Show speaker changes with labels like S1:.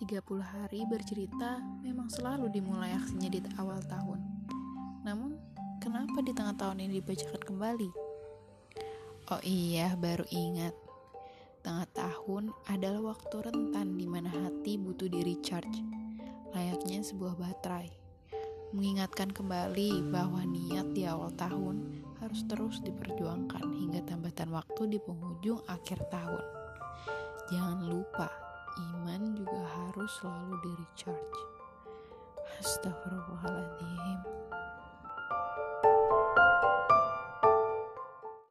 S1: 30 hari bercerita memang selalu dimulai aksinya di awal tahun. Namun, kenapa di tengah tahun ini dibacakan kembali? Oh iya, baru ingat. Tengah tahun adalah waktu rentan di mana hati butuh di recharge, layaknya sebuah baterai. Mengingatkan kembali bahwa niat di awal tahun harus terus diperjuangkan hingga tambatan waktu di penghujung akhir tahun. Jangan lupa, iman juga harus selalu di recharge. Astagfirullahaladzim.